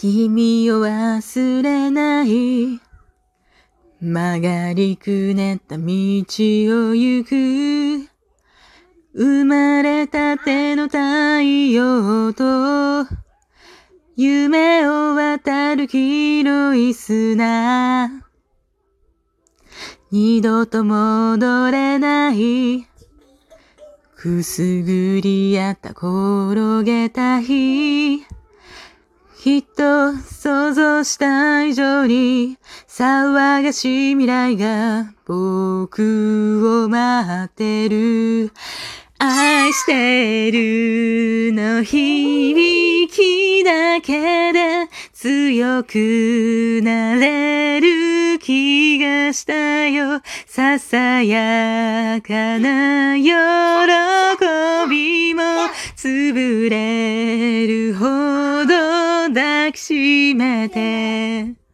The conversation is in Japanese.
君を忘れない。曲がりくねった道を行く。生まれたての太陽と夢を渡る黄色い砂。二度と戻れない。くすぐり合った転げた日。きっと想像した以上に騒がしい未来が僕を待ってる愛してるの響きだけで強くなれる気がしたよ。ささやかな喜びも潰れるほど抱きしめて。